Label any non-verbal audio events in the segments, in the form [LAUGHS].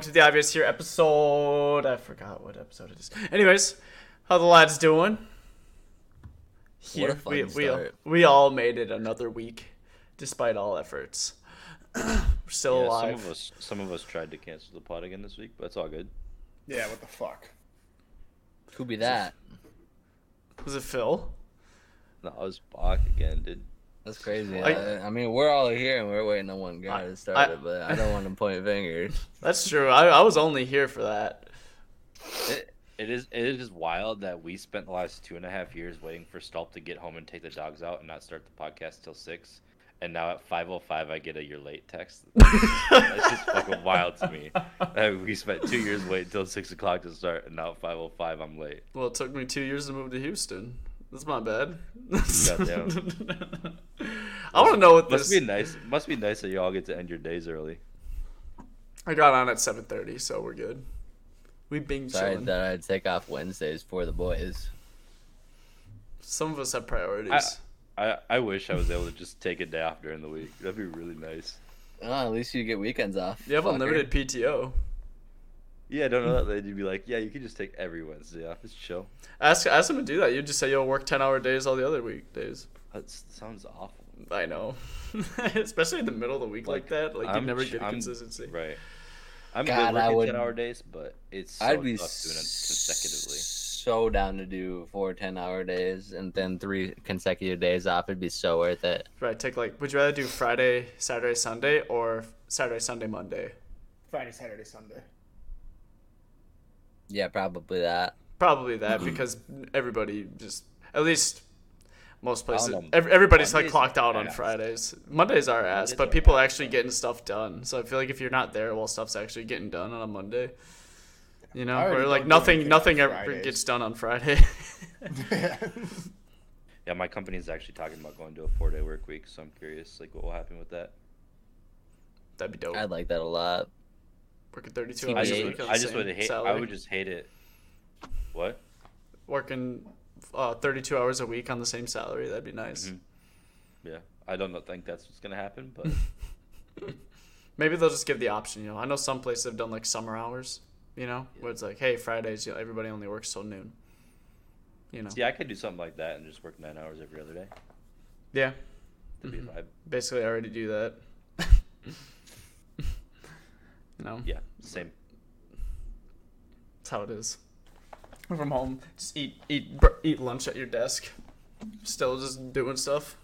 And welcome to the Obvious here episode. I forgot what episode it is. Anyways, how the lads doing? Here, we, we, we all made it another week, despite all efforts. [CLEARS THROAT] We're still Yeah, some alive. of us some of us tried to cancel the pod again this week, but it's all good. Yeah, what the fuck? Could be that. Was it Phil? No, I was Bach again, dude. That's crazy. I- I, I mean, we're all here and we're waiting on one guy to start I- it, but I don't want to point [LAUGHS] fingers. That's true. I, I was only here for that. It, it is it is wild that we spent the last two and a half years waiting for Stulp to get home and take the dogs out and not start the podcast till six. And now at five oh five I get a you're late text. [LAUGHS] That's just fucking wild to me. We spent two years waiting until six o'clock to start and now at five oh five I'm late. Well, it took me two years to move to Houston. That's my bad. Goddamn. [LAUGHS] I want to know what Must this. be nice must be nice that you all get to end your days early. I got on at 7:30, so we're good. We bing Sorry chilling. that I'd take off Wednesdays for the boys. Some of us have priorities. I, I wish I was able to just take a day off during the week. That'd be really nice. Oh, at least you get weekends off. you have fucker. unlimited PTO. Yeah, I don't know that they'd be like, yeah, you can just take every Wednesday off. It's chill. Ask ask them to do that. You'd just say you'll work 10 hour days all the other weekdays. That sounds awful. I know, [LAUGHS] especially in the middle of the week like, that. Like you I'm never get I'm- consistency. Right. I'm God, good I working would- ten hour days, but it's so I'd be tough doing it consecutively. so down to do four 10 hour days and then three consecutive days off. It'd be so worth it. Right. Take like. Would you rather do Friday, Saturday, Sunday, or Saturday, Sunday, Monday? Friday, Saturday, Sunday. Yeah, probably that. Probably that mm-hmm. because everybody just at least most places know. ev- everybody's like clocked out on ass. Fridays. Mondays are ass, Mondays but are people are ass, actually getting stuff done. So I feel like if you're not there while stuff's actually getting done on a Monday, you know, or like nothing nothing ever Fridays. gets done on Friday. [LAUGHS] [LAUGHS] Yeah, my company's actually talking about going to a four day work week, so I'm curious, like, what will happen with that? That'd be dope. I'd like that a lot. Working 32 TBH. I hours just, a would, week I just would hate. I would just hate it. What? Working uh, 32 hours a week on the same salary. That'd be nice. Mhm. Yeah, I don't think that's what's gonna happen, but [LAUGHS] Maybe they'll just give the option. You know, I know some places have done like summer hours. You know, where it's like, hey, Fridays, you know, everybody only works till noon. You know, yeah, I could do something like that and just work nine hours every other day. yeah. That'd be a vibe. Basically, I already do that. [LAUGHS] [LAUGHS] you know, Yeah, same. that's how it is. [LAUGHS] From home, just eat eat br- eat lunch at your desk. Still just doing stuff.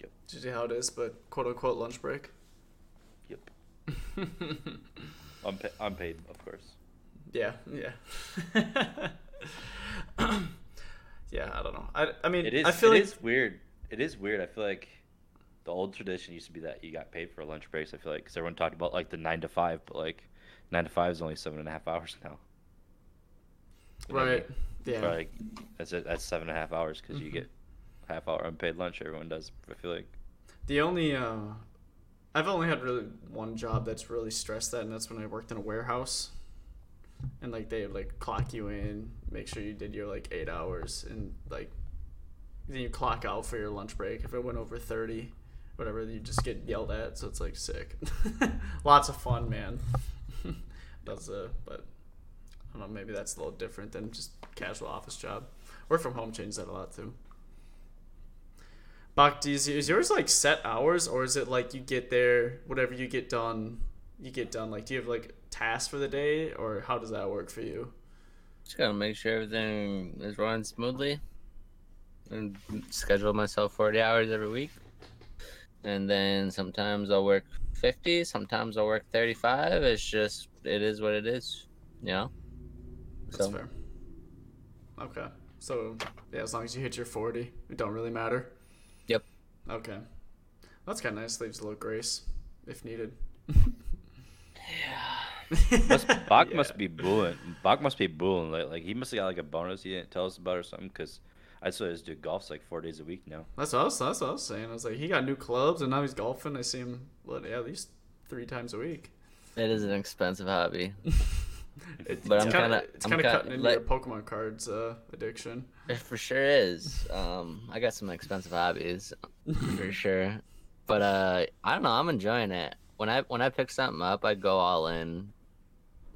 Yep. It's usually how it is, but quote unquote lunch break. Yep. I'm pa- I'm paid, of course. Yeah, yeah. [LAUGHS] yeah, I don't know. I, I mean, It is. I feel it like is weird. It is weird. I feel like the old tradition used to be that you got paid for a lunch breaks. I feel like because everyone talked about like the nine to five, but like nine to five is only seven and a half hours [LAUGHS] now. You know what I right. mean? Yeah. Or, like that's it. That's seven and a half hours because you Mhm. get half hour unpaid lunch. Everyone does. I feel like. The only uh, I've only had really one job that's really stressed that, and that's when I worked in a warehouse. And like they like clock you in, make sure you did your like eight hours, and like then you clock out for your lunch break. If it went over thirty, whatever, you just get yelled at. So it's like sick. [LAUGHS] Lots of fun, man. [LAUGHS] that's uh, but Don't know. Maybe that's a little different than just casual office job. Work from home changed that a lot too. You- is yours like set hours, or is it like you get there, whatever you get done, you get done? Like, do you have like tasks for the day, or how does that work for you? Just gotta make sure everything is running smoothly and schedule myself 40 hours every week. and then sometimes I'll work 50, sometimes I'll work 35. It's just it is what it is, you know. That's So fair. Okay. So yeah, as long as you hit your forty, it don't really matter. Yep. Okay. That's kind of nice. Leaves a little grace if needed. Must, Bach Yeah. must [LAUGHS] be booing. Bach must be booing. Like, like he must have got like a bonus he didn't tell us about or something. Cause I saw this dude golfs like four days a week now. That's what I was. That's what I was saying. I was like, he got new clubs and now he's golfing. I see him what, yeah, at least three times a week. it is an expensive hobby. [LAUGHS] [LAUGHS] But it's I'm kind of it's kind of cutting into like- your Pokemon cards uh, addiction. It for sure is. Um, I got some expensive hobbies, for [LAUGHS] sure. But uh, I don't know. I'm enjoying it. When I when I pick something up, I go all in.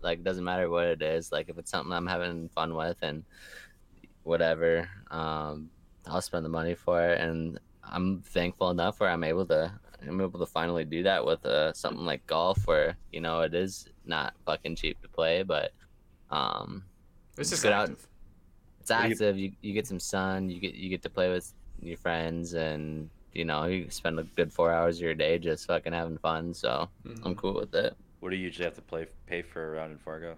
Like doesn't matter what it is. Like if it's something I'm having fun with and whatever, um, I'll spend the money for it. And I'm thankful enough where I'm able to I'm able to finally do that with uh, something like golf, where you know it is not fucking cheap to play, but um, It's just Get out. it's What you- active. You, you get some sun. You get you get to play with your friends, and you know you spend a good four hours of your day just fucking having fun. So Mhm. I'm cool with it. What do you usually have to play pay for around in Fargo?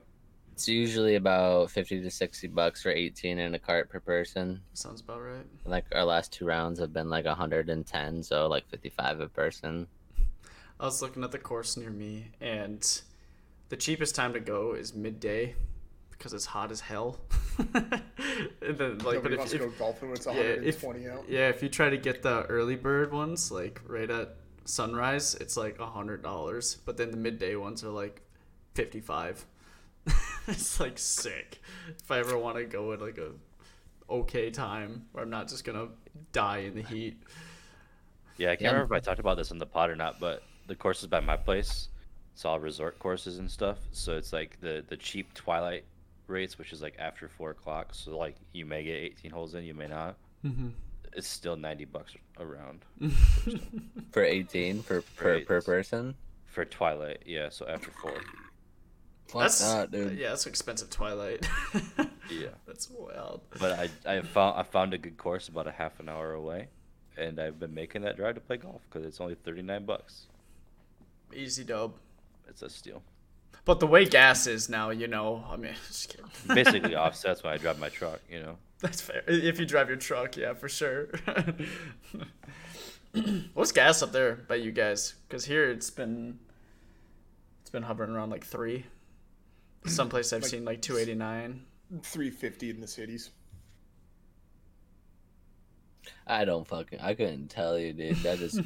It's usually about fifty to sixty bucks for eighteen in a cart per person. Sounds about right. Like our last two rounds have been like hundred and ten, so like fifty five a person. [LAUGHS] I was looking at the course near me, and the cheapest time to go is midday because it's hot as hell. [LAUGHS] and then, like, but if, wants if, go golfing when it's yeah, if out. yeah, if you try to get the early bird ones, like right at sunrise, it's like a hundred dollars. But then the midday ones are like fifty-five. [LAUGHS] it's like sick. If I ever want to go at like a okay time where I'm not just gonna die in the heat. Yeah, I can't Yeah. remember if I talked about this on the pod or not, but the courses by my place, it's all resort courses and stuff. So it's like the the cheap twilight rates, which is like after four o'clock. So like you may get 18 holes in, you may not. Mm-hmm. It's still 90 bucks a round [LAUGHS] For eighteen per per, eight. per person. for twilight. Yeah, so after four. Fuck That's that, dude. yeah, that's expensive Twilight. [LAUGHS] Yeah. that's wild. But I I found I found a good course about a half an hour away, and I've been making that drive to play golf because it's only 39 bucks. Easy dub. It's a steal. But the way gas is now, you know, I mean, [LAUGHS] just kidding. Basically offsets when I drive my truck. You know. [LAUGHS] That's fair. If you drive your truck, yeah, for sure. [LAUGHS] What's gas up there by you guys? Because here it's been it's been hovering around like three. Someplace I've Like- seen like two eighty nine. 350 in the cities. I don't fucking. I couldn't tell you, dude. That is.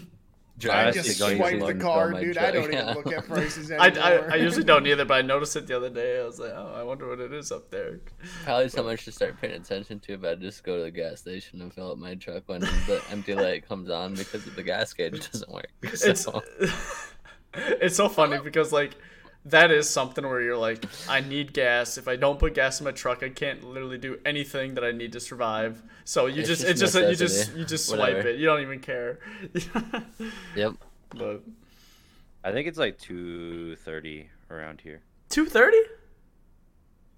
I just Just swipe the one card, from my dude. I don't even [LAUGHS] look at prices I, anymore. I, I usually don't either, [LAUGHS] but I noticed it the other day. I was like, oh, I wonder what it is up there. Probably so much to start paying attention to, but I just go to the gas station and fill up my truck when the [LAUGHS] empty light comes on because the gas gauge doesn't work. It's it's so funny because like that is something where you're like, I need gas. If I don't put gas in my truck, I can't literally do anything that I need to survive. So you It's just, just it's just you just you just swipe Whatever. it. You don't even care. [LAUGHS] yep. but I think it's like 230 around here. two thirty.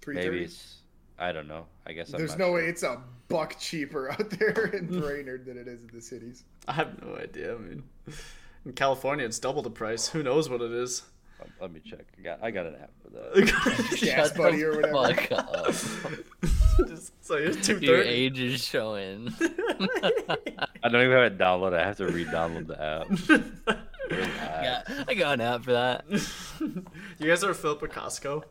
Maybe it's. I don't know. I guess I'm There's not no sure. way it's a buck cheaper [LAUGHS] out there in [LAUGHS] Brainerd than it is in the cities. I have no idea. I mean, in California, it's double the price. Who knows what it is? Let me check. I got I got an app for that. [LAUGHS] Gas Shut the buddy or whatever. fuck up. [LAUGHS] Just- so it's two Your thirty. age is showing. [LAUGHS] I don't even have it downloaded. I have to re-download the app. yeah, I got an app for that. You guys ever fill up at Costco?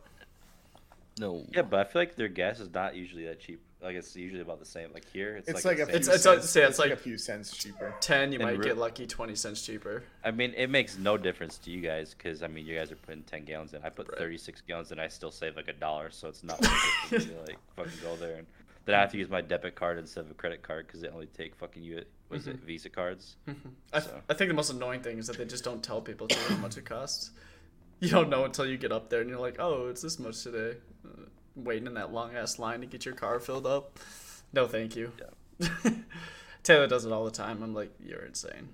No. Yeah, but I feel like their gas is not usually that cheap. Like it's usually about the same. Like here, it's, It's like, like, a few same. It's- it's- cents. say it's like, like- a few cents cheaper. Ten, you might re- get lucky. Twenty cents cheaper. I mean, it makes no difference to you guys because I mean, you guys are putting ten gallons in. I put Right. thirty-six gallons and I still save like a dollar, so it's not worth it to like [LAUGHS] fucking go there. And then I have to use my debit card instead of a credit card because they only take fucking you. Was it mm-hmm. Visa cards? Mm-hmm. I, So. I think the most annoying thing is that they just don't tell people too how much it costs. You don't know until you get up there and you're like, oh, it's this much today. Uh, Waiting in that long ass line to get your car filled up. No, thank you. [LAUGHS] Taylor does it all the time. I'm like, you're insane.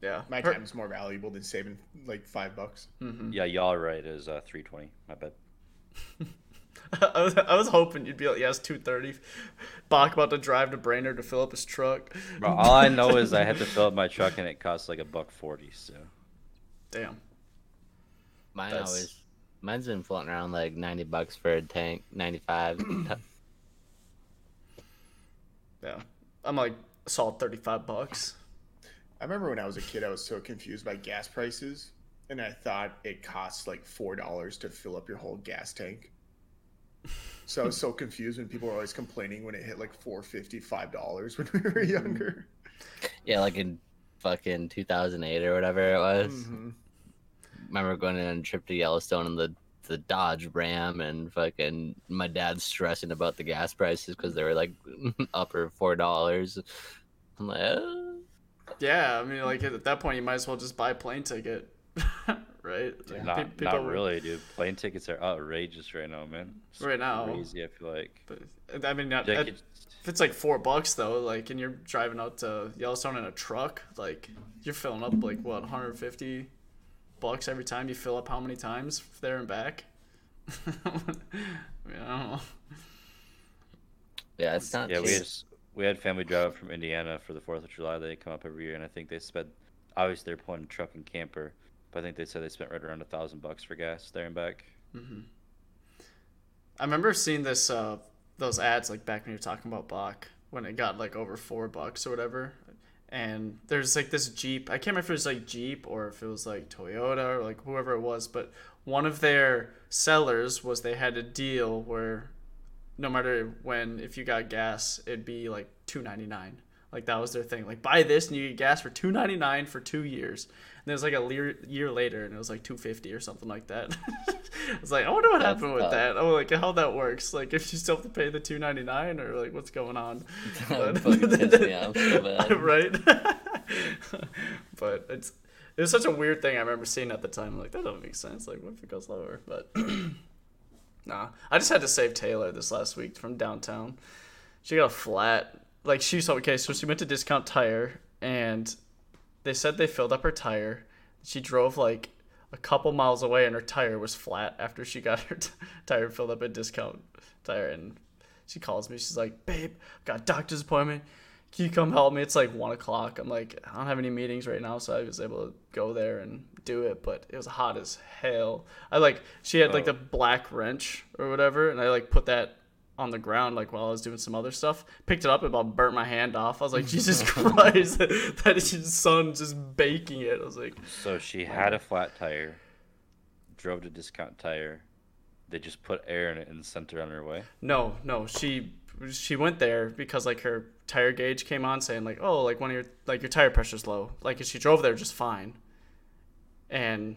Yeah. My Her- time is more valuable than saving like five bucks. Mm-hmm. Yeah, y'all are right. It is uh, three twenty. My bad. [LAUGHS] I was, I was hoping you'd be like, yes, two thirty. Bach about to drive to Brainerd to fill up his truck. Bro, all I know is I had to fill up my truck and it costs like a buck forty. So Damn. Mine That's- always, mine's been floating around like ninety bucks for a tank, ninety five. [CLEARS THROAT] Yeah. I'm like solid thirty five bucks. I remember when I was a kid, I was so confused by gas prices, and I thought it costs like four dollars to fill up your whole gas tank. So I was so confused when people were always complaining when it hit like four fifty, five dollars when we were younger. yeah, like in fucking two thousand eight or whatever it was. Mhm. Remember going on a trip to Yellowstone in the the Dodge Ram and fucking my dad stressing about the gas prices because they were like [LAUGHS] upper four dollars. I'm like, "Uh." Yeah, I mean, like at that point, you might as well just buy a plane ticket, [LAUGHS] right? Like, not, people not were- really, dude. Plane tickets are outrageous right now, man. It's Right now. crazy. I feel like. But, I mean, not, Yeah, at- kids- if it's like four bucks though, like, and you're driving out to Yellowstone in a truck, like, you're filling up like what 150 bucks every time you fill up. How many times there and back? [LAUGHS] I mean, I don't know. yeah, it's not. Yeah, we cheap. had, we had family drive up from Indiana for the Fourth of July. They come up every year, and I think they spent. Obviously, they're pulling truck and camper, but I think they said they spent right around a thousand bucks for gas there and back. I remember seeing this uh those ads like back when you were talking about Bach when it got like over four bucks or whatever. And there's like this Jeep. I can't remember if it was like Jeep or if it was like Toyota or like whoever it was, but one of their sellers was they had a deal where no matter when if you got gas, it'd be like two ninety nine. Like that was their thing. Like buy this and you get gas for two ninety nine for two years. And it was like a lear, year later, and it was like two fifty or something like that. [LAUGHS] I was like, I wonder what That's happened with that. Oh, like how that works. Like if you still have to pay the two ninety nine, or like what's going on. [LAUGHS] That [LAUGHS] would fucking piss me so right? but it's it was such a weird thing. I remember seeing at the time. Like that doesn't make sense. Like what if it goes lower? But [CLEARS THROAT] nah, I just had to save Taylor this last week from downtown. She got a flat. Like she okay. So she went to Discount Tire and they said they filled up her tire. She drove like a couple miles away and her tire was flat after she got [LAUGHS] her t- tire filled up at Discount Tire and she calls me. She's like, "Babe, i got a doctor's appointment. Can you come help me?" It's like one o'clock. I'm like, I don't have any meetings right now, so I was able to go there and do it. But it was hot as hell. I like she had like oh. the black wrench or whatever, and I like put that on the ground like while I was doing some other stuff. Picked it up and about burnt my hand off. I was like, [LAUGHS] Jesus Christ, [LAUGHS] that is your son just baking it. I was like, So she had a flat tire, drove to Discount Tire. They just put air in it and sent her on her way. No, no, she she went there because like her tire gauge came on saying like, oh, like one of your like your tire pressure's low. Like she drove there just fine, and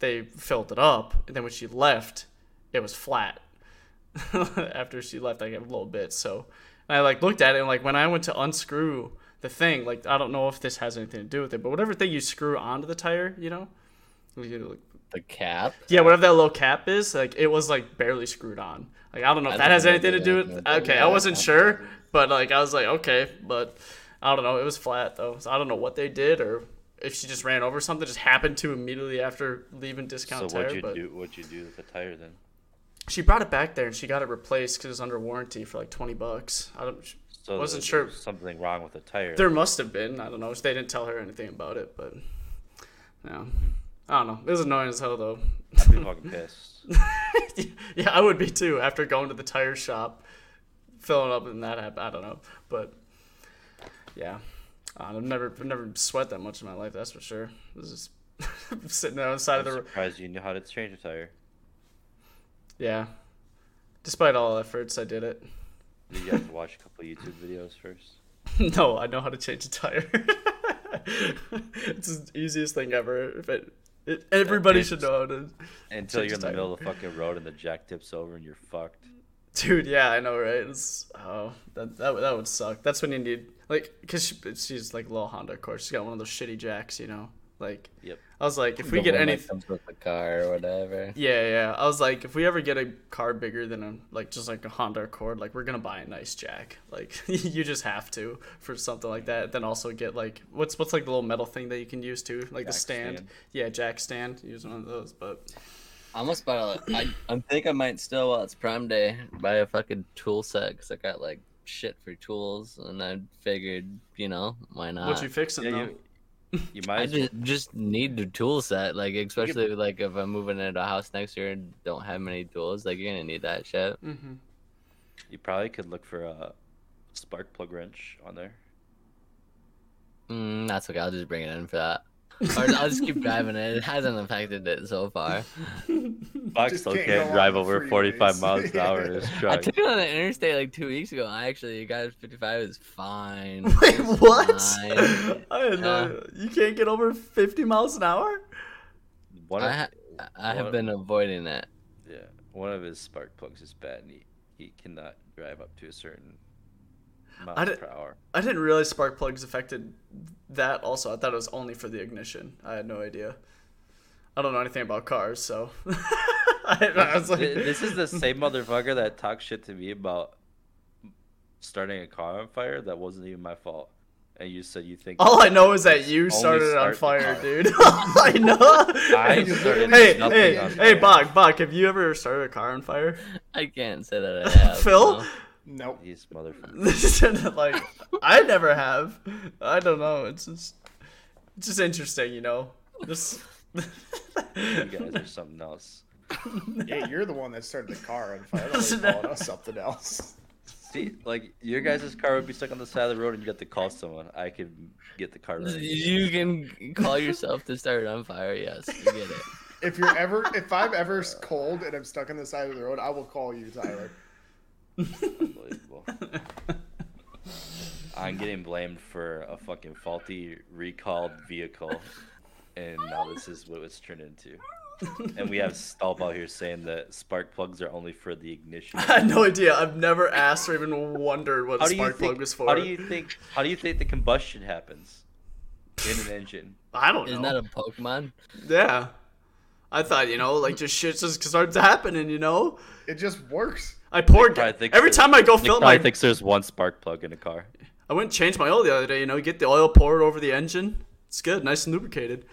they filled it up. And then when she left, it was flat. [LAUGHS] After she left, like a little bit. So and I like looked at it and like when I went to unscrew the thing, like I don't know if this has anything to do with it, but whatever thing you screw onto the tire, you know. like, The cap. yeah, whatever that little cap is, like it was like barely screwed on. Like I don't know if I that has anything to do with. to Okay, do I wasn't it. sure, but like I was like, okay, but I don't know. It was flat though, so I don't know what they did or if she just ran over something. Just happened to immediately after leaving discount so tire. what'd you but do? What'd you do with the tire then? She brought it back there and she got it replaced because it was under warranty for like twenty bucks. I don't. So Wasn't sure. was something wrong with the tire. There must have been. I don't know. They didn't tell her anything about it, but yeah. I don't know. It was annoying as hell though. I'd be fucking [LAUGHS] pissed. yeah, I would be too after going to the tire shop, filling up and that happened. I don't know, but yeah, Uh, I've never I've never sweat that much in my life. That's for sure. This is [LAUGHS] sitting there on the side I'm of the surprised you knew how to change a tire. Yeah. Despite all efforts, I did it. Did you have to watch a couple YouTube videos first? [LAUGHS] no, I know how to change a tire. [LAUGHS] it's the easiest thing ever. If it, it everybody should know how to. Until you're in the middle of the fucking road and the jack tips over and you're fucked. Dude, yeah, I know, right? It's oh, that that would- that would suck. That's when you need like, cause she, she's like a little Honda, of course. She's got one of those shitty jacks, you know. Like, Yep. I was like, if we The get one anything, comes with the car or whatever. yeah, yeah. I was like, if we ever get a car bigger than a like just like a Honda Accord, like we're gonna buy a nice jack. Like, [LAUGHS] you just have to for something like that. Then also get like what's what's like the little metal thing that you can use too, like the stand. stand. Yeah, jack stand. Use one of those, but I almost bought a. I, I think I might still, while it's Prime Day, buy a fucking tool set because I got like shit for tools, and I figured, you know, why not? What you fixing Yeah, though? you, you might I just, just need the tool set, like especially like if I'm moving into a house next year and don't have many tools, like you're gonna need that shit. Mm-hmm. You probably could look for a spark plug wrench on there. Mm, that's okay. I'll just bring it in for that. Or I'll just keep driving it. It hasn't affected it so far. [LAUGHS] Fox Just still can't can't drive over freeways. 45 miles an hour in [LAUGHS] his I took it on the interstate like two weeks ago. I actually got 55. It was fine. [LAUGHS] Wait, It was what? fine. I didn't know you can't get over 50 miles an hour. One I, ha- I have What? been avoiding it. yeah, one of his spark plugs is bad, and he, he cannot drive up to a certain miles I did- per hour. I didn't realize spark plugs affected that. Also, I thought it was only for the ignition. I had no idea. I don't know anything about cars, so [LAUGHS] I, I was like, this is the same [LAUGHS] motherfucker that talked shit to me about starting a car on fire. That wasn't even my fault. And you said you think. All I know is that you started it on fire, dude. [LAUGHS] I know. I started hey, nothing hey, on hey, fire. Bach, Bach, have you ever started a car on fire? I can't say that I have. Phil? no. Nope. These motherfuckers. [LAUGHS] This is like I never have. I don't know. It's just it's just interesting, you know. This You guys are something else. [LAUGHS] Yeah, you're the one that started the car on fire. I don't really calling us something else. See, like your guys' car would be stuck on the side of the road, and you got to call someone. I could get the car ready. You can call yourself to start it on fire. Yes, you get it. If you're ever, if I'm ever cold and I'm stuck on the side of the road, I will call you, Tyler. Unbelievable. I'm getting blamed for a fucking faulty recalled vehicle, and now this is what it's turned into. And we have Stalp out here saying that spark plugs are only for the ignition. [LAUGHS] I had no idea. I've never asked or even wondered what How a spark think? plug was for. How do you think? How do you think the combustion happens in an engine? I don't know. Isn't that a Pokemon? Yeah. I thought, you know, like just shit just starts happening, you know? It just works. I poured Probably ga- thinks every time I go Nick fill probably my thinks there's one spark plug in a car. I went and changed my oil the other day, you know, get the oil poured over the engine. It's good, nice and lubricated.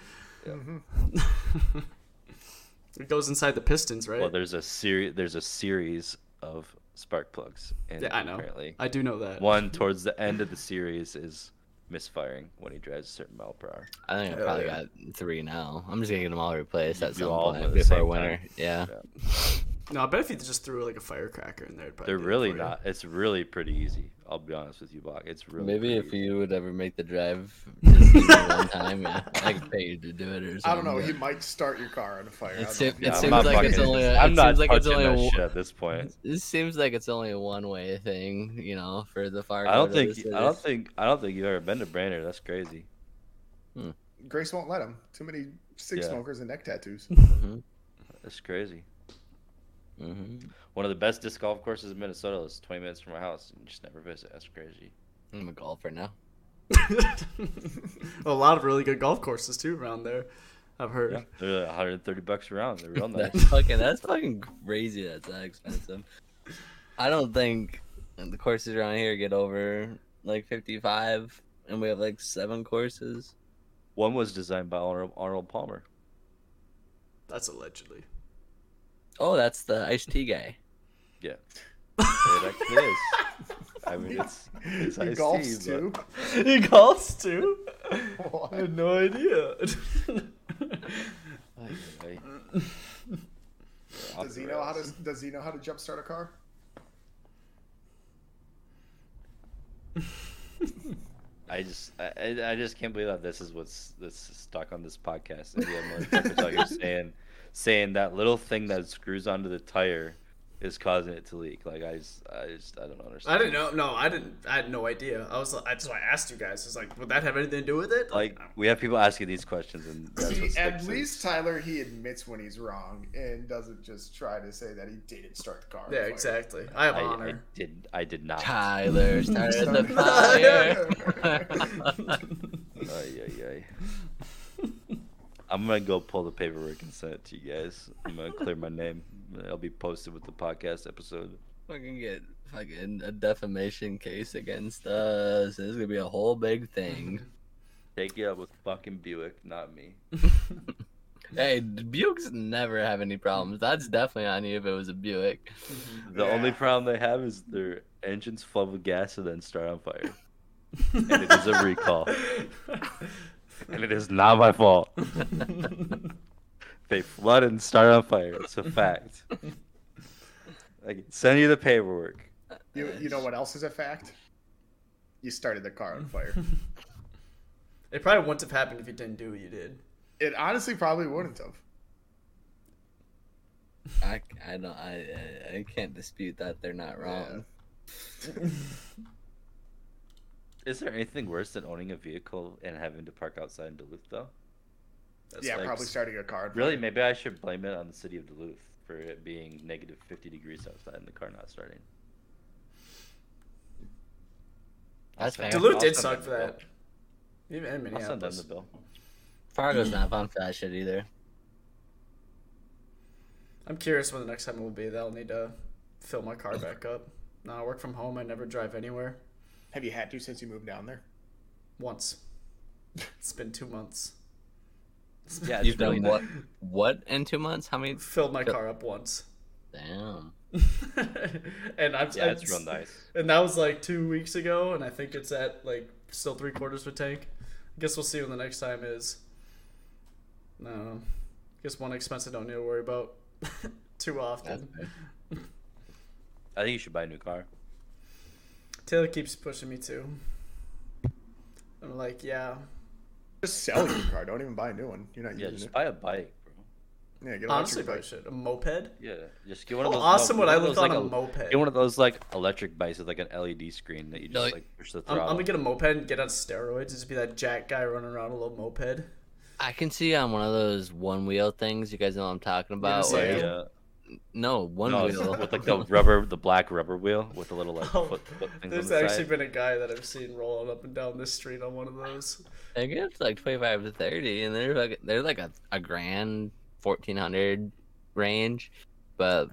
Yeah. Mm-hmm. [LAUGHS] it goes inside the pistons, right? Well, there's a series. There's a series of spark plugs, and yeah, I know. apparently I do know that. one towards the end of the series is misfiring when he drives a certain mile per hour. I think I probably yeah. got three now. I'm just gonna get them all replaced You at do some all point before winter. time. Yeah. [LAUGHS] No, I bet if you just threw like a firecracker in there, it'd probably They're do it really not. It's really pretty easy. I'll be honest with you, Bach. It's really Maybe if easy. you would ever make the drive just one time, yeah, I could pay you to do it or something. I don't know. but He might start your car on fire. It, se- know if you it I'm seems not like it's fucking- only. A, I'm it not seems like it's touching only. that A, shit at this point. It seems like it's only a one-way thing, you know, for the fire. I don't think. I don't think. I don't think you've ever been to Brainerd. That's crazy. Hmm. Grace won't let him. Too many stick Yeah. smokers and neck tattoos. Mm-hmm. That's crazy. Mhm. One of the best disc golf courses in Minnesota is 20 minutes from my house. And you just never visit. That's crazy. I'm a golfer now. [LAUGHS] a lot of really good golf courses too around there. I've heard. Yeah, they're like 130 bucks around. They're real [LAUGHS] nice. That's fucking. That's fucking crazy. That's that expensive. I don't think the courses around here get over like 55, and we have like seven courses. One was designed by Arnold, Arnold Palmer. That's allegedly. Oh, that's the iced tea guy. Yeah, it actually is. I mean, [LAUGHS] it's it's He iced golfs tea, but- too. he golfs too? What? I had no idea. Yeah, [LAUGHS] Does he know how to? rails. Does he know how to jumpstart a car? I just, I, I I just can't believe that this is what's that's stuck on this podcast. And we have motherfuckers out here saying, saying that little thing that screws onto the tire is causing it to leak. Like I just, I just, I don't understand. I didn't know. No, I didn't. I had no idea. I was. I just. I asked you guys. It's like, would that have anything to do with it? Like we have people asking these questions, and that's See, at least is- Tyler he admits when he's wrong and doesn't just try to say that he didn't start the car. yeah, fire. exactly. I have I, I honor. did, I did not. Tyler started [LAUGHS] the fire. [LAUGHS] Ay, ay, ay. [LAUGHS] I'm gonna go pull the paperwork and send it to you guys. I'm gonna clear my name. I'll be posted with the podcast episode. fucking get fucking a defamation case against us. This is gonna be a whole big thing. Take it up with fucking Buick, not me. [LAUGHS] Hey, Buicks never have any problems. That's definitely on you if it was a Buick. The only problem they have is their engines flood with gas and then start on fire. and it is a recall. [LAUGHS] And it is not my fault. [LAUGHS] they flood and start on fire. It's a fact. I can send you the paperwork. You you know what else is a fact? You started the car on [LAUGHS] fire. It probably wouldn't have happened if you didn't do what you did. It honestly probably wouldn't have. I, I don't I I- I can't dispute that they're not wrong. [LAUGHS] Is there anything worse than owning a vehicle and having to park outside in Duluth, though? That's yeah, like- probably starting a car. Really, maybe I should blame it on the city of Duluth for it being negative 50 degrees outside and the car not starting. That's fair. Duluth I'll did suck for that. Even in Minneapolis. I'll send them the bill. Fargo's not fun for that shit either. I'm curious when the next time it will be that I'll need to fill my car [LAUGHS] back up. Now I work from home. I never drive anywhere. Have you had to since you moved down there? Once. [LAUGHS] It's been two months. Yeah, You've it's really done what? What in two months? How many? [LAUGHS] Filled my car up once. Damn. [LAUGHS] and I'm Yeah, it's real nice. And that was like two weeks ago, and I think it's at like still three quarters of a tank. I guess we'll see when the next time is. No, I guess one expense I don't need to worry about too often. I think you should buy a new car. Taylor keeps pushing me to. I'm like, yeah. Just sell your car. Don't even buy a new one. You're not using it. Yeah, using just it. buy a bike, bro. Yeah, get an Honestly, electric probably bike. should. A moped? Yeah, just get one How of those. awesome no, would I look those, on like, a moped? Get one of those like electric bikes with like an LED screen that you just like- like push the I'm, throttle. I'm gonna get a moped and get on steroids and just be that jack guy running around a little moped. I can see on one of those one wheel things. You guys know what I'm talking about? say where- yeah. No, one No, wheel. with like the [LAUGHS] rubber, the black rubber wheel with the little like Oh, foot, foot things There's on the actually side. been a guy that I've seen rolling up and down this street on one of those. They get like 25 to 30, and they're like they're like a, a grand, 1400 range. But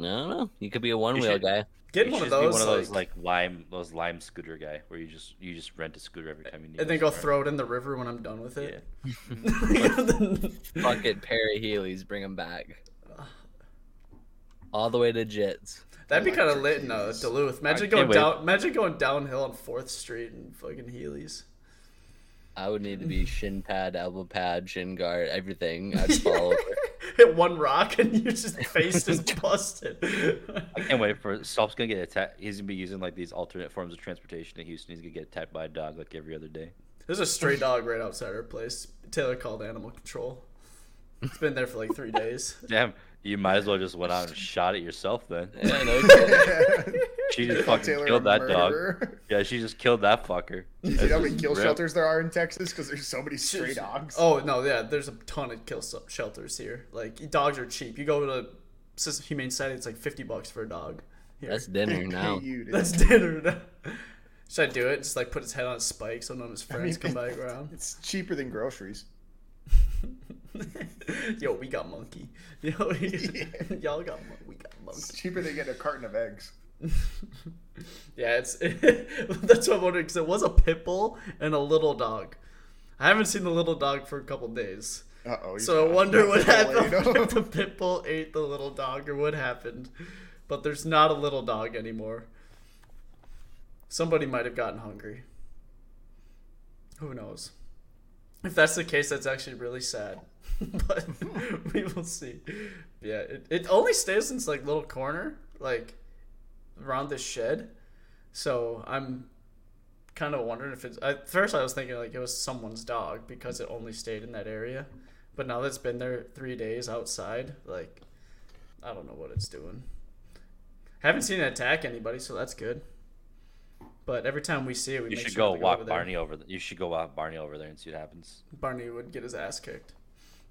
I don't know. You could be a one wheel guy. Get one of should just be those, one of those like, like lime, those lime scooter guy, where you just you just rent a scooter every time you need. and then go somewhere. throw it in the river when I'm done with Yeah. it. [LAUGHS] [LAUGHS] Fuck it, Perry Heelys, bring them back. All the way to Jits. That'd be kind of lit in uh, Duluth. Imagine going wait. down. Imagine going downhill on Fourth Street and fucking Heelys. I would need to be [LAUGHS] shin pad, elbow pad, shin guard, everything. [LAUGHS] I'd fall over. [LAUGHS] Hit one rock and your just face is busted. I can't wait for Stolp's gonna get attacked. He's gonna be using like these alternate forms of transportation in Houston. He's gonna get attacked by a dog like every other day. There's a stray dog right outside our place. Taylor called animal control. It's been there for like three days. Damn, you might as well just went out and shot it yourself then. Yeah, no. [LAUGHS] She just fucking Taylor killed that dog. Yeah, she just killed that fucker. You see how many kill rip. shelters there are in Texas? Because there's so many stray dogs. Oh no, yeah, there's a ton of kill s- shelters here. Like dogs are cheap. You go to Sis- Humane Society, it's like fifty bucks for a dog. Here. That's dinner now. you. That's dinner. Should I do it? Just like put his head on a spike so none of his friends mean, come [LAUGHS] back around. It's cheaper than groceries. [LAUGHS] Yo, we got monkey. [LAUGHS] Yo, [LAUGHS] y'all got we got It's monkey. cheaper than getting a carton of eggs. Yeah, it's that's what I'm wondering because it was a pit bull and a little dog. I haven't seen the little dog for a couple days. Uh oh. So I wonder what happened if the pit bull ate the little dog or what happened. But there's not a little dog anymore. Somebody might have gotten hungry. Who knows? If that's the case, that's actually really sad. [LAUGHS] but [LAUGHS] we will see. Yeah, it, it only stays in this like little corner, like around this shed. So I'm kind of wondering if it's. At first, I was thinking like it was someone's dog because it only stayed in that area. But now that it's been there three days outside, like I don't know what it's doing. Haven't seen it attack anybody, so that's good. But every time we see it, we You make should sure go to walk over there. Barney over. The, you should go walk Barney over there and see what happens. Barney would get his ass kicked.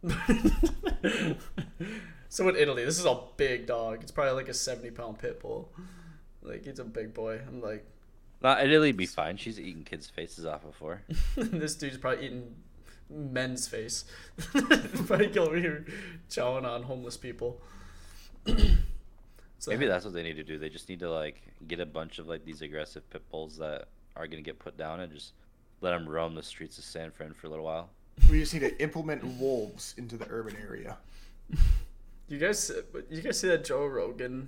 [LAUGHS] so in Italy, this is a big dog. It's probably like a seventy pound pit bull. Like he's a big boy. I'm like, Nah, Italy'd be fine. She's eaten kids' faces off before. [LAUGHS] this dude's probably eating men's face. [LAUGHS] probably over here chowing on homeless people. [CLEARS THROAT] so Maybe that's what they need to do. They just need to like get a bunch of like these aggressive pit bulls that are gonna get put down and just let them roam the streets of San Fran for a little while. We just need to implement wolves into the urban area. [LAUGHS] You guys, you guys see that Joe Rogan?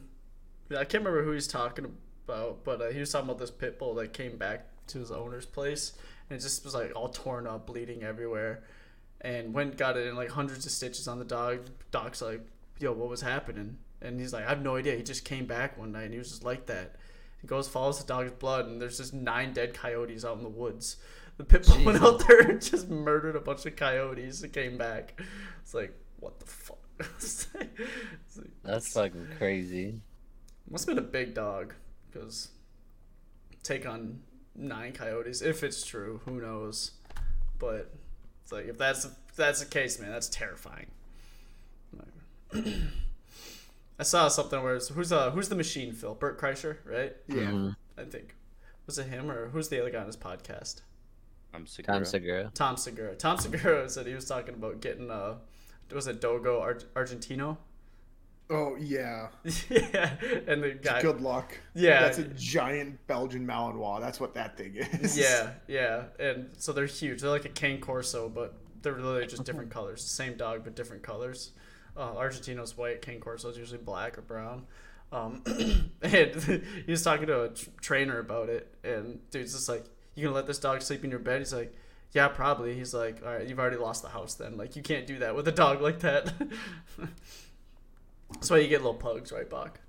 I can't remember who he's talking about, but uh, he was talking about this pit bull that came back to his owner's place and it just was like all torn up, bleeding everywhere, and went got it in like hundreds of stitches on the dog. Doc's like, "Yo, what was happening?" And he's like, "I have no idea. He just came back one night and he was just like that." He goes, follows the dog's blood, and there's just nine dead coyotes out in the woods. The pit bull went out there and just murdered a bunch of coyotes and came back. It's like, what the fuck? [LAUGHS] It's like- it's like- That's fucking crazy. must have been a big dog because take on nine coyotes if it's true who knows but it's like if that's if that's the case man that's terrifying Like- [CLEARS THROAT] i saw something where it's, who's uh who's the machine phil bert kreischer right Yeah. Mhm. i think was it him or who's the other guy on his podcast I'm Segura. Tom Segura. tom segura tom segura [LAUGHS] said he was talking about getting uh was it dogo Ar- argentino Oh yeah. [LAUGHS] yeah and the guy Good luck. Yeah. That's a giant Belgian Malinois. That's what that thing is. Yeah, [LAUGHS] yeah, and so they're huge. They're like a cane corso, but they're literally just different colors. Same dog, but different colors. Uh, Argentino's white, cane corso is usually black or brown. Um, [CLEARS THROAT] and [LAUGHS] he was talking to a tr- trainer about it, and dude's just like, "You gonna let this dog sleep in your bed?" He's like, "Yeah, probably." He's like, "All right, you've already lost the house then. Like, you can't do that with a dog like that." [LAUGHS] That's why you get little pugs, right, Bach?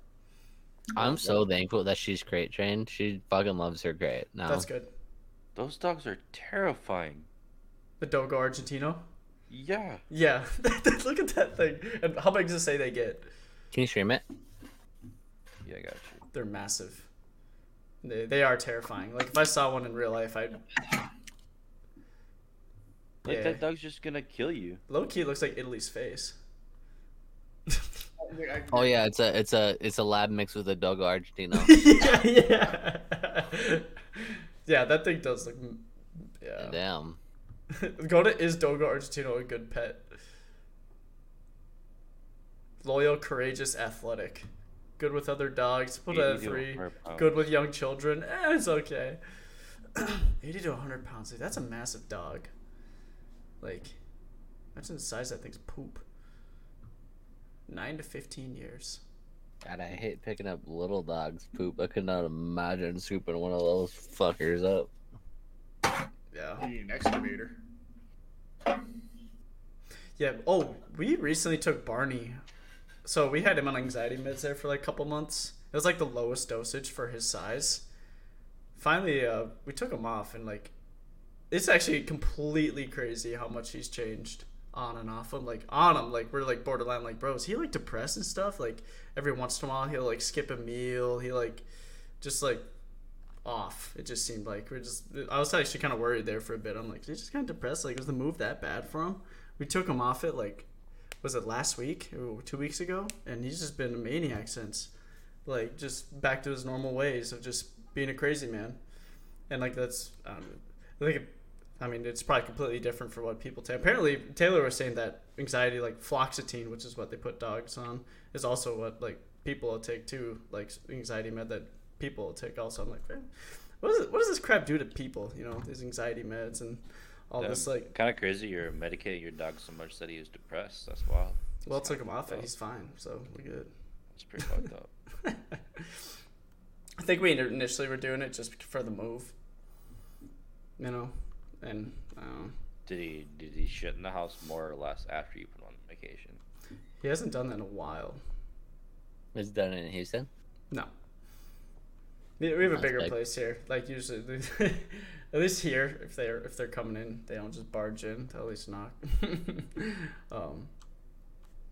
I'm so thankful that she's crate trained. She fucking loves her crate now. That's good. Those dogs are terrifying. The Dogo Argentino. Yeah. Yeah, [LAUGHS] look at that thing. And how big does it say they get? Can you stream it? Yeah, I got you. They're massive. They, they are terrifying. Like if I saw one in real life, I'd Like Yeah. that dog's just gonna kill you. low key looks like Italy's face. [LAUGHS] Oh yeah, it's a it's a it's a lab mix with a Dogo Argentino. [LAUGHS] yeah, yeah, yeah. That thing does look. Yeah. Damn. [LAUGHS] Go to is Dogo Argentino a good pet? Loyal, courageous, athletic. Good with other dogs. Put it at three. Good with young children. Eh, it's okay. [CLEARS THROAT] 80 to 100 pounds. Dude, that's a massive dog. Like, imagine the size of that thing's poop. 9 to 15 years. God, I hate picking up little dogs poop. I could not imagine scooping one of those fuckers up. Yeah. You need an excavator. Yeah. Oh, we recently took Barney. So we had him on anxiety meds there for like a couple months. It was like the lowest dosage for his size. Finally, uh, we took him off, and like, it's actually completely crazy how much he's changed on and off him. Like on him, like we're like borderline like, bro, is he like depressed and stuff? Like every once in a while he'll like skip a meal. He like just like off. It just seemed like we're just. I was actually kind of worried there for a bit. I'm like, he's just kind of depressed. Like, was the move that bad for him? We took him off it like, was it last week or two weeks ago? And he's just been a maniac since. Like, just back to his normal ways of just being a crazy man. And like that's, I, know, I think. It, I mean, it's probably completely different for what people take. Apparently, Taylor was saying that anxiety, like fluoxetine, which is what they put dogs on, is also what like people will take too, like anxiety med that people will take also. I'm like, man, what, is it, what does this crap do to people? You know, these anxiety meds and all this like. kind of crazy. You're medicating your dog so much that he was depressed. That's wild. Well, That's took him off it. He's fine, so we're good. It's pretty fucked up. [LAUGHS] I think we initially were doing it just for the move, you know, and um, Did he did he shit in the house more or less after you put him on medication? he hasn't done that in a while. It's done in Houston. No. We have a bigger big. place here. Like usually, [LAUGHS] at least here, if they're if they're coming in, they don't just barge in. They'll at least knock. [LAUGHS] um,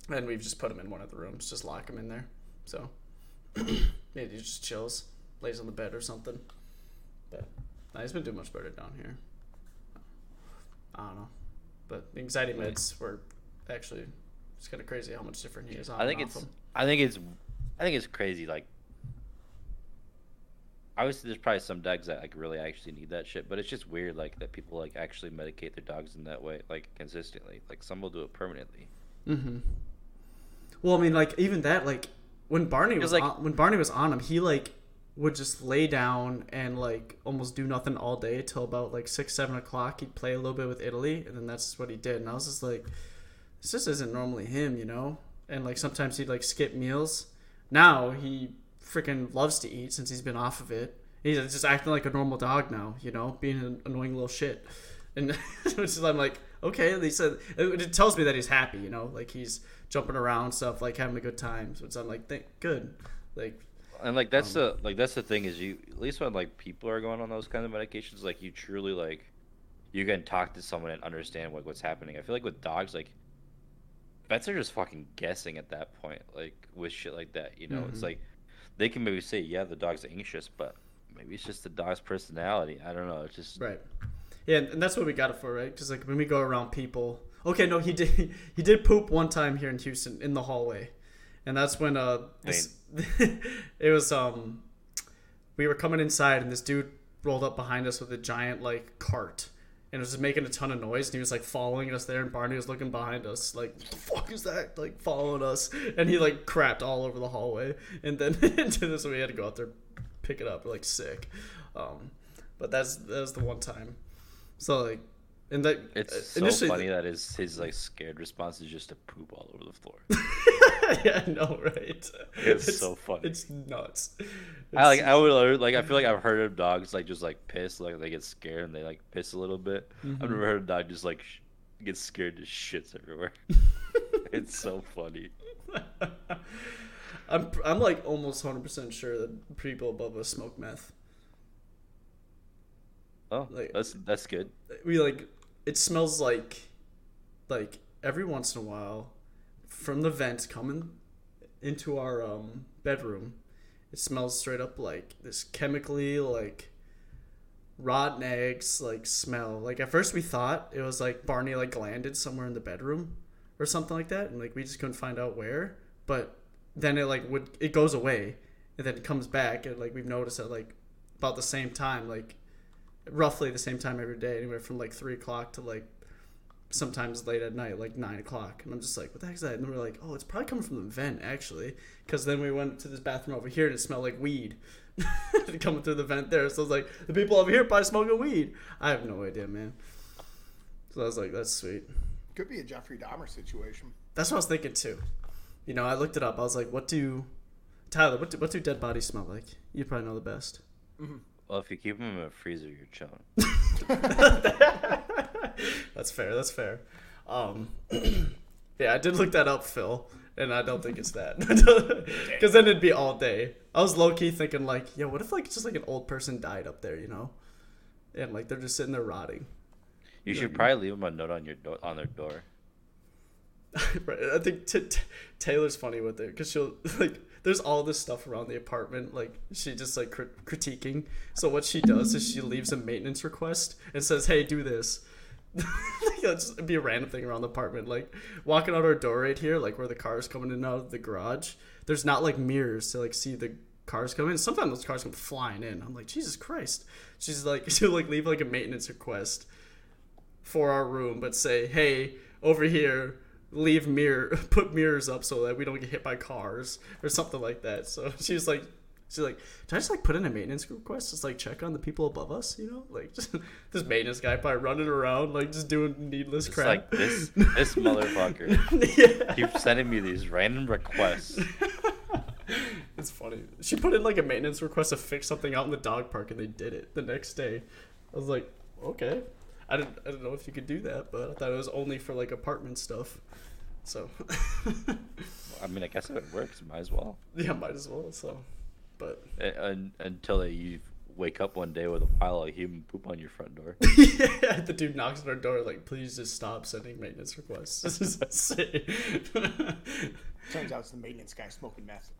and we've just put them in one of the rooms, just lock them in there. So [COUGHS] maybe he just chills, lays on the bed or something. But nah, he's been doing much better down here. I don't know, but the anxiety meds were actually it's kind of crazy how much different he is. On I think it's them. I think it's I think it's crazy. Like obviously, there's probably some dogs that like really actually need that shit, but it's just weird like that people like actually medicate their dogs in that way, like consistently. Like some will do it permanently. Mm-hmm. Well, I mean, like even that, like when Barney was like- on, when Barney was on him, he like would just lay down and like almost do nothing all day till about like six, seven o'clock. He'd play a little bit with Italy, and then that's what he did. And I was just like, this just isn't normally him, you know. And like sometimes he'd like skip meals. Now he freaking loves to eat since he's been off of it. He's just acting like a normal dog now, you know, being an annoying little shit. And [LAUGHS] which is I'm like, okay, at least uh, it, it tells me that he's happy, you know, like he's jumping around stuff, like having a good time. So it's I'm like, thank, good, like And like that's um, the like that's the thing is you at least when like people are going on those kind of medications, like you truly like you can talk to someone and understand like what's happening. I feel like with dogs, like vets are just fucking guessing at that point, like with shit like that. You know, it's mm-hmm. like they can maybe say, yeah, the dog's anxious, but maybe it's just the dog's personality. I don't know. It's just Right. Yeah, and that's what we got it for, right? Because like when we go around people. Okay, no, he did. [LAUGHS] He did poop one time here in Houston in the hallway, and that's when uh, this, [LAUGHS] it was um, we were coming inside and this dude rolled up behind us with a giant like cart. And it was just making a ton of noise, and he was like following us there, and Barney was looking behind us, like, "What the fuck is that?" Like following us, and he like crapped all over the hallway, and then [LAUGHS] into this, we had to go out there, pick it up, like sick. Um, but that's that was the one time. So like, and that it's uh, so funny that his his like scared response is just to poop all over the floor. [LAUGHS] [LAUGHS] yeah, I know, right? It's so funny. It's nuts. I like It's- I would like I feel like I've heard of dogs like just like piss like they get scared and they like piss a little bit. Mm-hmm. I've never heard a dog just like sh- get scared just shits everywhere. [LAUGHS] it's so funny. [LAUGHS] I'm I'm like almost hundred percent sure that people above us smoke meth. Oh, Like- that's that's good. we like it smells like like every once in a while from the vent coming into our um bedroom it smells straight up like this chemically like rotten eggs like smell. Like at first we thought it was like barney like landed somewhere in the bedroom or something like that and like we just couldn't find out where but then it like would it goes away and then it comes back and like we've noticed at like about the same time like roughly the same time every day, anywhere from like three o'clock to like sometimes late at night, like nine o'clock. And I'm just like, what the heck is that? And then we're like, oh, it's probably coming from the vent actually, because then we went to this bathroom over here and it smelled like weed [LAUGHS] coming through the vent there. So I was like, the people over here probably smoking weed. I have no idea, man. So I was like, that's sweet. Could be a Jeffrey Dahmer situation. That's what I was thinking too. You know, I looked it up. I was like, what do Tyler? What do, what do dead bodies smell like? You probably know the best. Mm-hmm. Well, if you keep them in a freezer, you're chilling. [LAUGHS] [LAUGHS] [LAUGHS] That's fair. That's fair. Um, [CLEARS THROAT] yeah, I did look that up, Phil, and I don't think it's that. [LAUGHS] Because then it'd be all day. I was low key thinking like, yeah, what if like just like an old person died up there, you know, and like they're just sitting there rotting. You should probably leave them a note on your door on their door. [LAUGHS] right. I think t- t- Taylor's funny with it because she'll like. There's all this stuff around the apartment, like she just like crit- critiquing. So what she does is she leaves a maintenance request and says, "Hey, do this." [LAUGHS] Just be a random thing around the apartment, like walking out our door right here, like where the cars coming in out of the garage. There's not like mirrors to like see the cars come in. Sometimes those cars come flying in. I'm like, Jesus Christ. She's like, [LAUGHS] she'll like leave like a maintenance request for our room, but say, hey, over here, leave mirror, [LAUGHS] put mirrors up so that we don't get hit by cars or something like that. So she's like, she's like, did I just like put in a maintenance request? Just like check on the people above us, you know, like [LAUGHS] just this maintenance guy probably running around like just doing needless It's crap. like this this [LAUGHS] motherfucker yeah, keeps sending me these random requests. [LAUGHS] it's funny. She put in like a maintenance request to fix something out in the dog park, and they did it the next day. I was like, okay. I didn't, I didn't know if you could do that, but I thought it was only for like apartment stuff. So, I mean, I guess if it works, might as well. yeah, might as well. So, but un- until you wake up one day with a pile of human poop on your front door. [LAUGHS] yeah, the dude knocks on our door like, please just stop sending maintenance requests. [LAUGHS] This is insane. [LAUGHS] Turns out it's the maintenance guy smoking meth.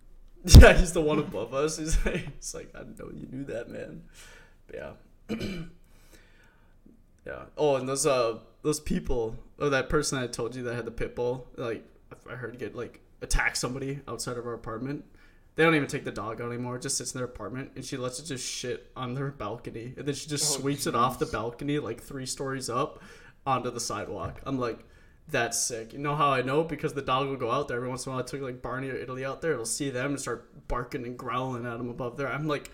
yeah, he's the one above us. He's like, he's like, I didn't know you knew that, man. But yeah. [CLEARS THROAT] yeah. Oh, and those uh those people or that person I told you that had the pit bull, like I heard get like attack somebody outside of our apartment. They don't even take the dog out anymore. It just sits in their apartment, and she lets it just shit on their balcony, and then she just Oh, sweeps it off the balcony like three stories up onto the sidewalk. I'm like, That's sick. You know how I know? Because the dog will go out there every once in a while. I took like Barney or Italy out there. It'll see them and start barking and growling at them above there. I'm like,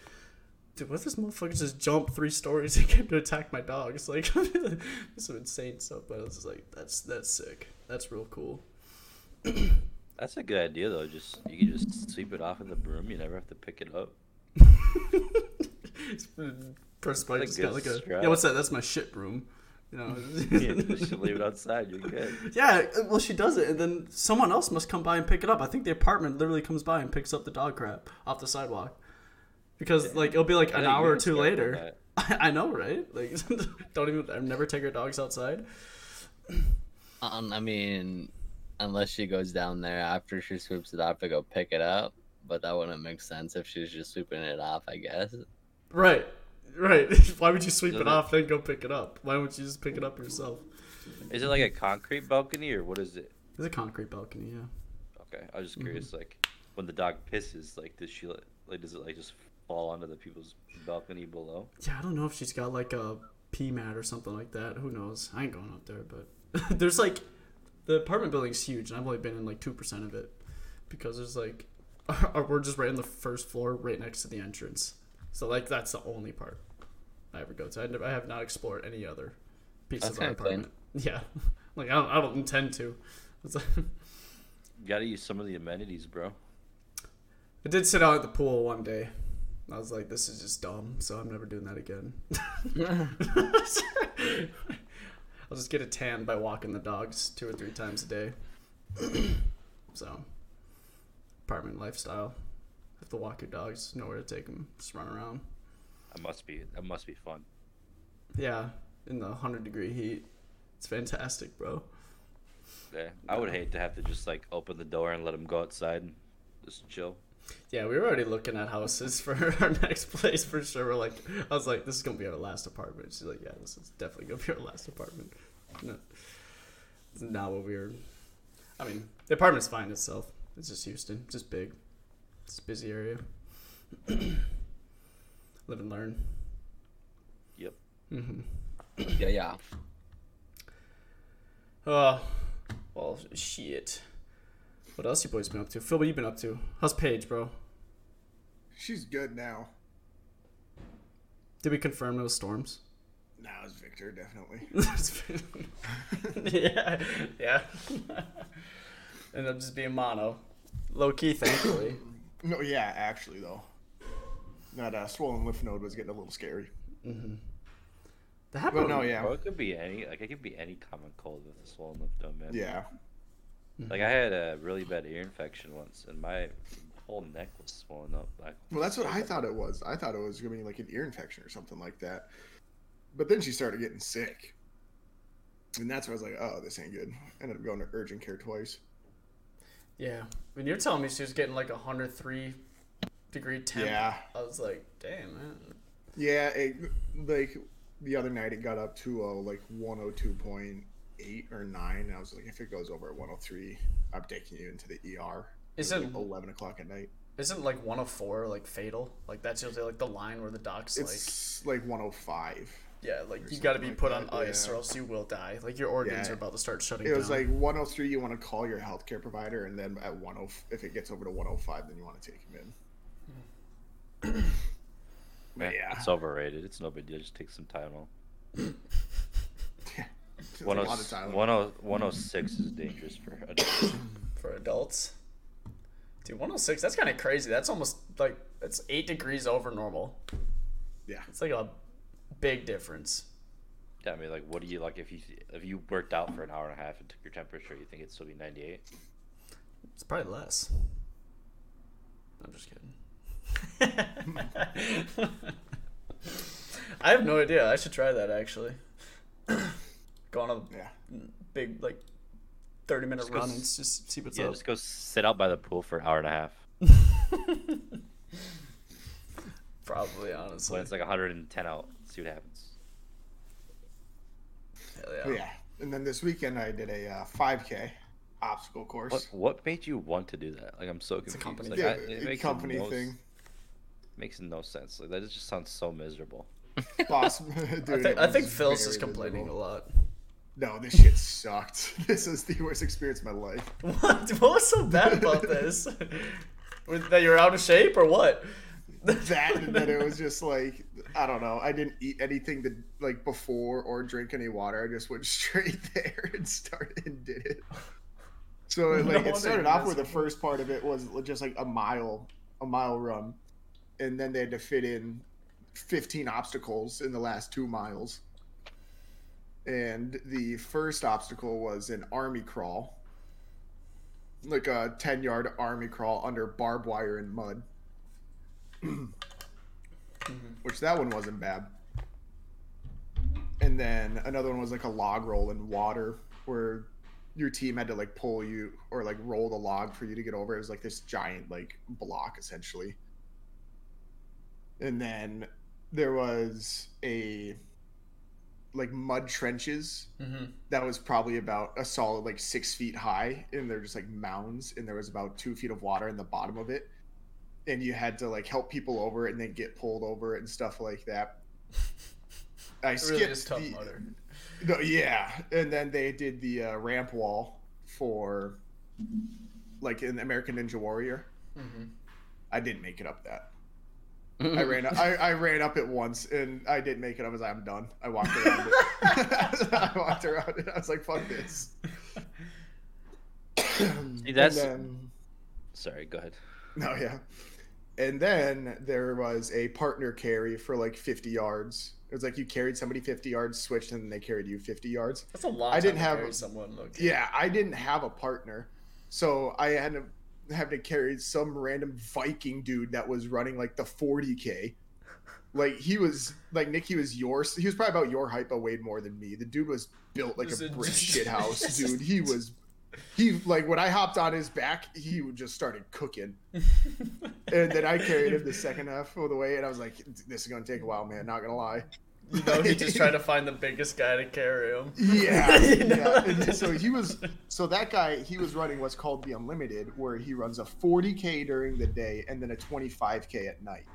dude, what if this motherfucker just jumped three stories [LAUGHS] and came to attack my dog? It's like [LAUGHS] some insane stuff. But I was just like, that's that's sick. That's real cool. [CLEARS THROAT] That's a good idea though. Just you can just sweep it off in the broom. You never have to pick it up. [LAUGHS] First Spike just got like a strat. yeah. What's that? That's my shit room. You know. [LAUGHS] Yeah, just leave it outside. You're good. Yeah, well, she does it, and then someone else must come by and pick it up. I think the apartment literally comes by and picks up the dog crap off the sidewalk, because like it'll be like I an hour or two later. [LAUGHS] I know, right? Like, don't even. I never take our dogs outside. Um, I mean, unless she goes down there after she swoops it off to go pick it up, but that wouldn't make sense if she's just sweeping it off. I guess. Right, right. [LAUGHS] Why would you sweep it it- off then go pick it up? Why wouldn't you just pick it up yourself? Is it like a concrete balcony or what is it? It's a concrete balcony, yeah. Okay, I was just Mm-hmm. curious. Like when the dog pisses, like does she like does it like just fall onto the people's balcony below? Yeah, I don't know if she's got like a pee mat or something like that. Who knows? I ain't going up there, but [LAUGHS] there's like the apartment building's huge, and I've only been in like two percent of it because there's like [LAUGHS] we're just right on the first floor, right next to the entrance. So like that's the only part I ever go to. I, never, I have not explored any other piece That's of our kinda clean. apartment. [LAUGHS] Yeah, like I don't, I don't intend to. Like, gotta use some of the amenities, bro. I did sit out at the pool one day. I was like, this is just dumb, so I'm never doing that again. [LAUGHS] I'll just get a tan by walking the dogs two or three times a day. [CLEARS THROAT] so, apartment lifestyle. Have to walk your dogs, nowhere to take them, just run around. That must be that must be fun. Yeah, in the 100 degree heat. It's fantastic, bro. Yeah, I would hate to have to just like open the door and let them go outside and just chill. Yeah, we were already looking at houses [LAUGHS] for our next place for sure. We're like, I was like, this is gonna be our last apartment. She's like, yeah, this is definitely gonna be our last apartment. No, it's not what we were. I mean, the apartment's fine itself. It's just Houston, just big. It's a busy area. [CLEARS THROAT] Live and learn. Yep. Mm-hmm. Yeah, yeah. [SIGHS] Oh, well, shit. What else you boys been up to? Phil, what you been up to? How's Paige, bro? She's good now. Did we confirm those storms? Now it's Victor, definitely. [LAUGHS] [LAUGHS] yeah, yeah. and I'm just being mono. Low key, thankfully. [COUGHS] no, yeah, actually though, that uh, swollen lymph node was getting a little scary. That But happened. no, yeah, Bro, it could be any like it could be any common cold with a swollen lymph node, man. yeah. Like I had a really bad ear infection once, and my whole neck was swollen up. Like, Well, that's what I thought it was. I thought it was gonna be like an ear infection or something like that. But then she started getting sick, and that's why I was like, "Oh, this ain't good." Ended up going to urgent care twice. Yeah. When you're telling me she was getting like a 103 degree temp, Yeah. I was like, damn, man. Yeah, it, like the other night it got up to uh, like 102.8 or 9. And I was like, if it goes over at 103, I'm taking you into the ER. Is was, it- like 11 o'clock at night? Isn't like 104 like fatal? Like that's usually like the line where the doc's like, It's like 105. yeah, like you something got to be like put that, on ice yeah. or else you will die. Like your organs Yeah. are about to start shutting down. It down. was like 103, you want to call your healthcare provider, and then at 10, if it gets over to 105, then you want to take him in. [CLEARS THROAT] man, yeah. it's overrated. It's no big deal. Just take some time It's [CLEARS THROAT] a 10 lot of Tylenol. 10 106 is dangerous for adults. [COUGHS] for adults. Dude, 106, that's kind of crazy. That's almost like that's 8 degrees over normal. Yeah. It's like a big difference. yeah, I mean, like, what do you like if you if you worked out for an hour and a half and took your temperature? You think it'd still be 98? It's probably less. I'm just kidding. [LAUGHS] [LAUGHS] I have no idea. I should try that actually. [COUGHS] Go on a Yeah. big like 30 minute go run and s- just see what's Yeah, up. just go sit out by the pool for an hour and a half. [LAUGHS] Probably honestly. When it's like 110 out, see what happens. Hell yeah. yeah. And then this weekend I did a uh, 5K obstacle course. What what made you want to do that? Like, I'm so confused. company like, Yeah, I, it a makes company no, thing. Makes no sense. Like that just sounds so miserable. [LAUGHS] Boss, [LAUGHS] I think, it I think Phil's very just complaining miserable. a lot. No, this shit sucked. [LAUGHS] This is the worst experience of my life. [LAUGHS] What? What was so bad about this? [LAUGHS] That you're out of shape or what? That and that it was just like I don't know. I didn't eat anything to like before or drink any water. I just went straight there and started and did it. So No like wonder it started off where the first part of it was just like a mile, a mile run, and then they had to fit in 15 obstacles in the last two miles. And the first obstacle was an army crawl, like a 10 yard army crawl under barbed wire and mud. Mm-hmm. Which that one wasn't bad. And then another one was like a log roll in water where your team had to like pull you or like roll the log for you to get over. It was like this giant like block essentially. And then there was a like mud trenches Mm-hmm. that was probably about a solid like six feet high and they're just like mounds and there was about two feet of water in the bottom of it. And you had to like help people over it and then get pulled over it and stuff like that. [LAUGHS] I skipped really tough the- no, yeah. And then they did the uh, ramp wall for like in american ninja warrior. Mhm. i didn't make it up that I [LAUGHS] ran. I, I ran up it once, and I didn't make it. I was like, I'm done. I walked around it. [LAUGHS] I walked around it. I was like, fuck this. See, that's then, sorry. Go ahead. no, yeah. And then there was a partner carry for like 50 yards. It was like you carried somebody 50 yards, switched, and then they carried you 50 yards. That's a lot. I didn't have- carry someone. Look. Yeah, I didn't have a partner, so I had to have to carry some random Viking dude that was running like the 40k. Like he was like Nick, he was yours. He was probably about your height, but weighed more than me. The dude was built like Is a brick shit house, [LAUGHS] dude. He was. He like when I hopped on his back, he would just started cooking, [LAUGHS] and then I carried him the second half of the way, and I was like, "This is gonna take a while, man. Not gonna lie." You know, he just tried to [LAUGHS] find the biggest guy to carry him. Yeah, [LAUGHS] You know? yeah. And so he was, so that guy, he was running what's called the Unlimited, where he runs a 40k during the day and then a 25k at night.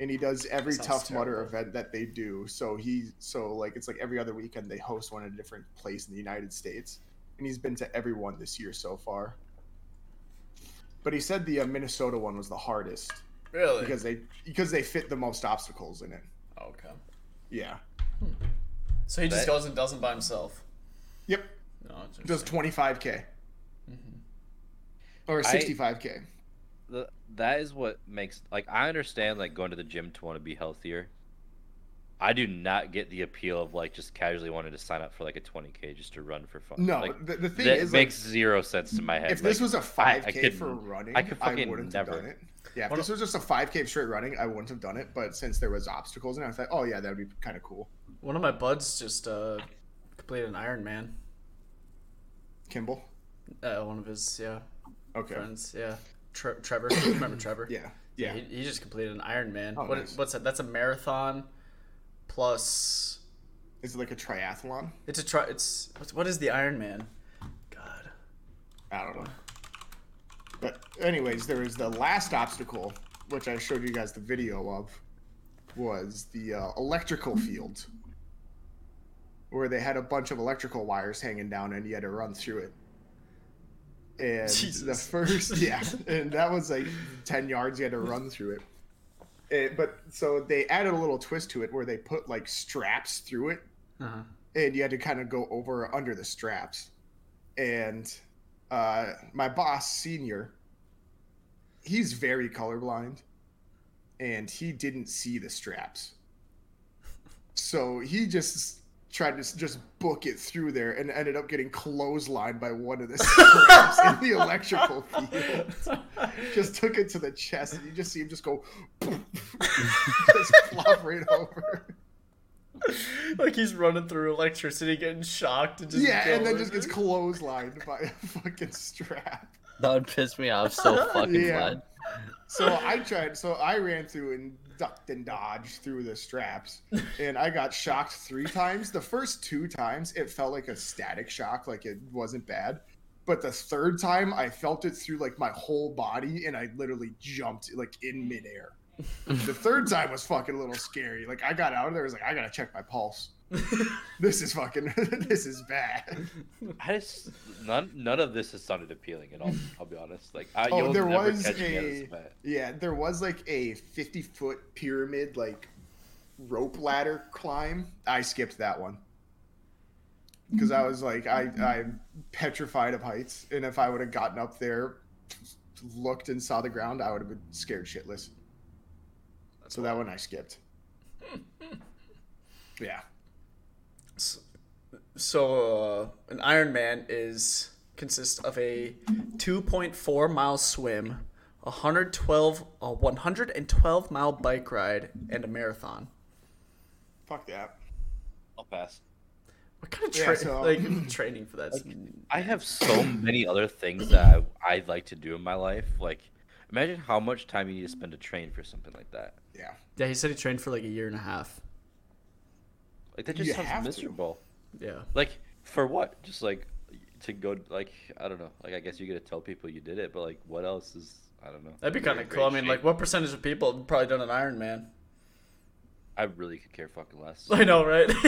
And he does every Sounds tough mudder event that they do. So he, so like it's like every other weekend they host one at a different place in the United States, and he's been to every one this year so far. But he said the uh, Minnesota one was the hardest Really? because they because they fit the most obstacles in it. Okay. Yeah. So he just That- goes and does it by himself. Yep. No, it's Does 25k mm-hmm. or 65k. The, that is what makes like I understand like going to the gym to want to be healthier. I do not get the appeal of like just casually wanting to sign up for like a 20k just to run for fun. No, like, the, the thing that is, like, makes zero sense to my head. if this was a 5k couldn't- for running, I I, could fucking wouldn't never. Have done it. Yeah, if this was just a 5k straight running, I wouldn't have done it. But since there was obstacles, and I thought, oh yeah, that would be kind of cool. One of my buds just uh, completed an Ironman. Kimball. Uh, one of his yeah Okay. friends. Yeah, Tre- Trevor. Remember Trevor? Yeah. Yeah. He, he just completed an Ironman. Oh, what, nice. What's that? That's a marathon plus. Is it like a triathlon? It's a tri. It's what is the Ironman? God. I don't know. Anyways, there was the last obstacle, which I showed you guys the video of, was the uh, electrical field, where they had a bunch of electrical wires hanging down, and you had to run through it. And the first, [LAUGHS] yeah, and that was like ten yards. You had to run through it. It- but so they added a little twist to it, where they put like straps through it, Uh-huh. and you had to kind of go over under the straps. And uh, my boss, senior, he's very colorblind, and he didn't see the straps. So he just tried to just book it through there and ended up getting clotheslined by one of the [LAUGHS] straps in the electrical field. Just took it to the chest, and you just see him just go, [LAUGHS] just flop right over. like he's running through electricity, getting shocked, and just yeah, and then just gets clotheslined by a fucking strap. That would piss me off so [LAUGHS] fucking Yeah. bad. So I tried. So I ran through and ducked and dodged through the straps, and I got shocked three times. The first two times, it felt like a static shock, like it wasn't bad. But the third time, I felt it through like my whole body, and I literally jumped like in midair. the third time was fucking a little scary. Like I got out of there, I was like, I gotta check my pulse. [LAUGHS] this is fucking. [LAUGHS] this is bad. [LAUGHS] I just none none of this has sounded appealing at all. I'll be honest. Like I, Oh, there was catch me at a yeah, there was like a fifty foot pyramid like rope ladder climb. I skipped that one because I was like, I I'm petrified of heights, and if I would have gotten up there, looked and saw the ground, I would have been scared shitless. so that one I skipped. yeah. So uh, an Ironman is consists of a 2.4 mile swim, a 112 a 112 mile bike ride, and a marathon. Fuck that. I'll pass. What kind of Yeah, tra- so- [LAUGHS] like training for that? I have so many other things that I, I'd like to do in my life. Like, imagine how much time you need to spend to train for something like that. Yeah. yeah, he said he trained for like a year and a half. Like that just You have sounds to. Miserable. Yeah. Like for what? Just like to go like I don't know. Like I guess you get to tell people you did it, but like what else is I don't know. That'd be kind of cool. I great mean, like, what percentage of people have probably done an Ironman? I really could care fucking less. [LAUGHS] I know, right? [LAUGHS]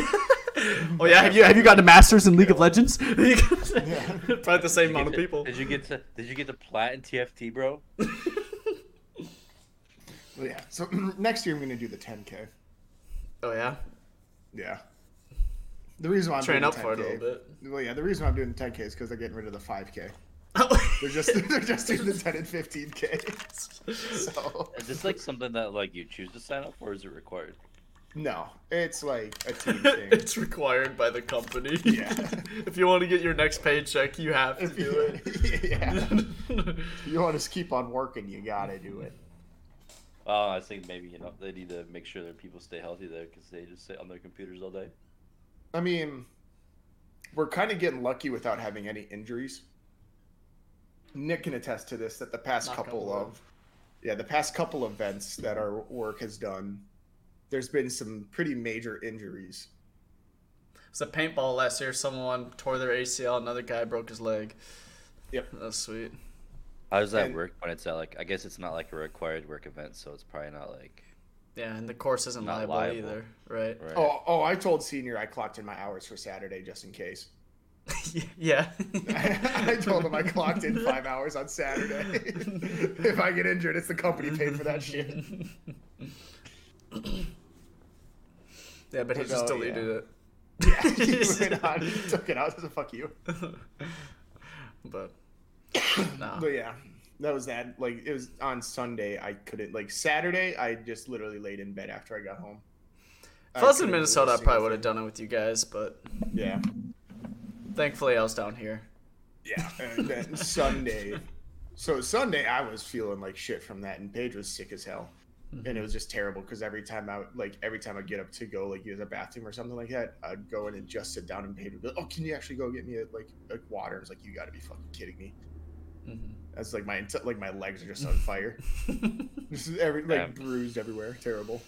oh yeah, have you have you gotten a masters in League of Legends? [LAUGHS] Yeah. Probably the same amount of Did people. Did you get to Did you get to plat in TFT, bro? Well, yeah. So [CLEARS THROAT] next year I'm gonna do the 10k. Oh yeah, Yeah. The reason why I'm train doing up the for it a 10K little bit. Well, yeah, the reason why I'm doing the 10k is because they're getting rid of the 5k. [LAUGHS] They're just [LAUGHS] they're just doing the 10 and 15k. [LAUGHS] So Is this like something that like you choose to sign up for, or is it required? no, it's like a team thing. it's required by the company. Yeah. if you want to get your next paycheck, you have to do it. yeah. You want to keep on working, you gotta do it. Well, I think maybe you know they need to make sure that people stay healthy there because they just sit on their computers all day. I mean, we're kind of getting lucky without having any injuries. Nick can attest to this that the past Knock on couple wood. of yeah, the past couple events that our work has done, there's been some pretty major injuries. It's a paintball last year. Someone tore their ACL. Another guy broke his leg. Yep. That's sweet. How does that And- work when it's at like? I guess it's not like a required work event, so it's probably not like. Yeah, and the course isn't liable, liable. either, right? Right. Oh, oh, I told senior I clocked in my hours for Saturday just in case. [LAUGHS] [LAUGHS] yeah. I told him I clocked in five hours on Saturday. [LAUGHS] if I get injured, it's the company paid for that shit. yeah, but he But just deleted yeah. it. Yeah, he went on, he took it out. So fuck you. But [COUGHS] nah. But yeah, that was that. Like it was on Sunday. I couldn't like Saturday. I just literally laid in bed after I got home. If I was in couldn't do a Minnesota, I probably would have done it with you guys, but Yeah, thankfully I was down here. yeah. And then [LAUGHS] Sunday. So Sunday, I was feeling like shit from that, and Paige was sick as hell, and it was just terrible because every time I like every time I get up to go like use a bathroom or something like that, I'd go in and just sit down, and Paige would be like, "Oh, can you actually go get me a, like like water?" I was like, "You got to be fucking kidding me." That's like my like my legs are just on fire. [LAUGHS] This is every like Damn. bruised everywhere. Terrible.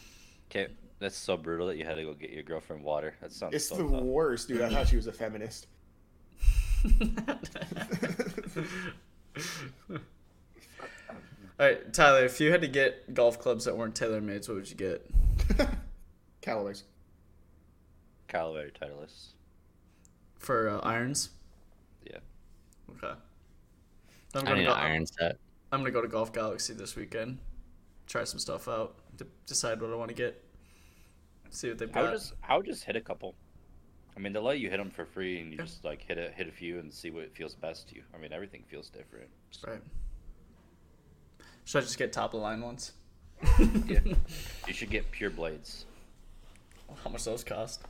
Okay, that's so brutal that you had to go get your girlfriend water. That sounds It's so the tough. worst, dude. I thought she was a feminist. [LAUGHS] [LAUGHS] All right, Tyler, if you had to get golf clubs that weren't TaylorMade, what would you get? Callaway's. Callaway Titleist. For uh, irons? Yeah. Okay. I'm gonna need go. an iron set. I'm gonna go to Golf Galaxy this weekend. Try some stuff out. De- decide what I want to get. See what they've I would got. just I would just hit a couple. I mean, they let you hit them for free, and you just like hit a hit a few and see what feels best to you. I mean, everything feels different. Right. Should I just get top of the line ones? [LAUGHS] Yeah. you should get pure blades. How much those cost?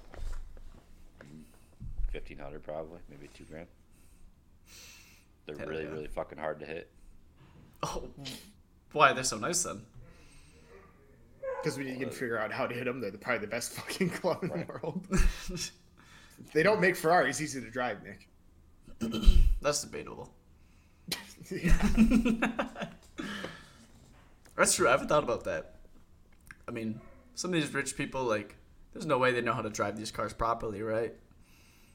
Fifteen hundred probably, maybe two grand. They're Hell really yeah. really fucking hard to hit. Oh, why they're so nice then? Because when you can figure out how to hit them, they're probably the best [LAUGHS] fucking club in the world. [LAUGHS] they don't make Ferraris easy to drive, Nick. [CLEARS THROAT] That's debatable. [LAUGHS] That's true. I haven't thought about that. I mean, some of these rich people, like, there's no way they know how to drive these cars properly, right?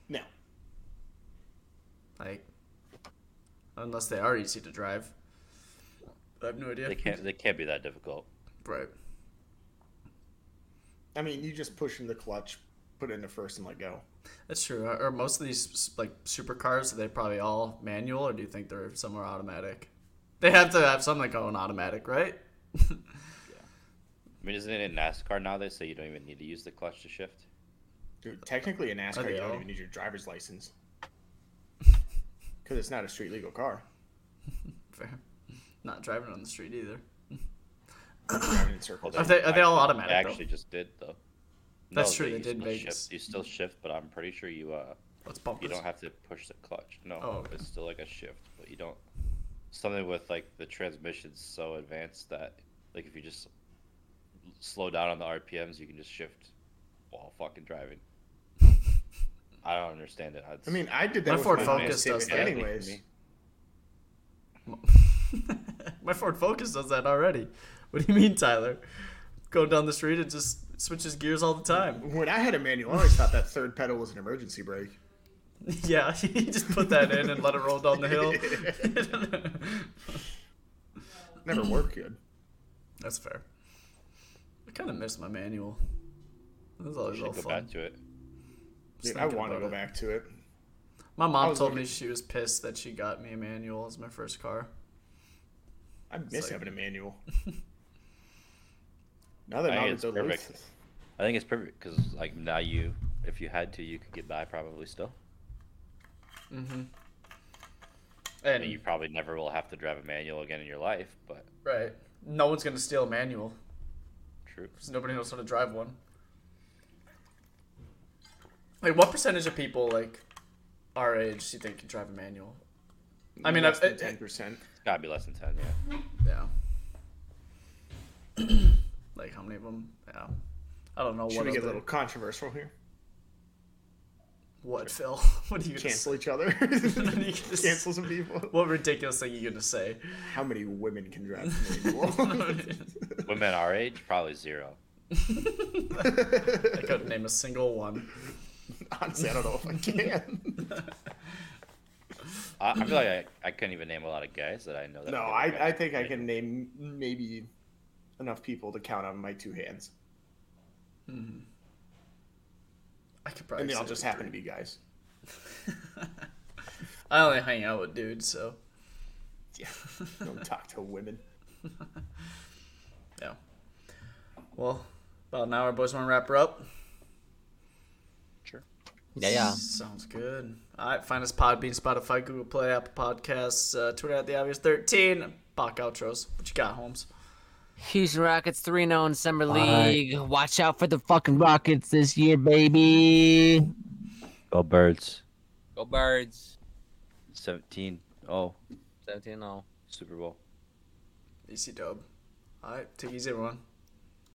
No. Like, unless they are easy to drive. I have no idea. They can't they can't be that difficult. Right. I mean, you just push in the clutch, put it into first and let go. That's true. Are are most of these like supercars? Are they probably all manual, or do you think they're some are automatic? They have to have something going automatic, right? [LAUGHS] yeah. I mean, isn't it in NASCAR now? They say you don't even need to use the clutch to shift. Dude, technically in NASCAR, you don't even need your driver's license because it's not a street legal car. [LAUGHS] Fair. Not driving on the street either. Driving in circles. Are they are they all Actually- automatic? They though? actually just did though. That's true, you they did in still Vegas. Shift, you still shift, but I'm pretty sure you uh Let's bump you this. don't have to push the clutch. No, Oh, okay. it's still like a shift, but you don't. Something with like the transmission's so advanced that like if you just slow down on the RPMs, you can just shift while fucking driving. I don't understand it. I mean, I did that My with Ford my Focus does that. anyways. [LAUGHS] My Ford Focus does that already. What do you mean, Tyler? Going down the street, it just switches gears all the time. When I had a manual, I always thought that third pedal was an emergency brake. [LAUGHS] Yeah, [LAUGHS] you just put that in and let it roll down the hill. Never worked good. That's fair. I kind of miss my manual. It was always You all should go fun. back to it. Just Dude, I want to go it. back to it. My mom was told me she was pissed that she got me a manual as my first car. I miss like- having a manual. [LAUGHS] now that I think it's Duluth, perfect. I think it's perfect because like now you, if you had to, you could get by probably still. Mm-hmm. I And you probably never will have to drive a manual again in your life, but right, no one's gonna steal a manual true. because nobody knows how to drive one. Like, what percentage of people like our age do you think can drive a manual? I mean, less I've- than ten percent. It's gotta be less than ten, yeah. Yeah. [CLEARS THROAT] like how many of them? Yeah. I don't know Should what. we get a little controversial here? What, Phil? [LAUGHS] What are you gonna Cancel each other. [LAUGHS] [LAUGHS] You just- Cancel some people. What ridiculous thing are you gonna say? How many women can drive a manual? Women our age, probably zero. I couldn't name a single one. Honestly, I don't know if I can. [LAUGHS] I, I feel like I, I couldn't even name a lot of guys that I know. That no, I, I think I can name maybe enough people to count on my two hands, Hmm. I could probably. and they all say just three. happen to be guys. [LAUGHS] I only hang out with dudes, so Yeah, [LAUGHS] don't talk to women. yeah. Well, about an hour, boys. Want to wrap her up? Sure. Yeah, yeah. Sounds good. All right, find us Podbean, Spotify, Google Play, Apple Podcasts, uh, Twitter at the obvious thirteen. Bach outros. What you got, Holmes? Houston Rockets 3 0 in Summer League. Watch out for the fucking Rockets this year, baby. Go birds. Go Birds. 17. Oh, 17 0. Super Bowl. EC Dub. All right, take it easy, everyone.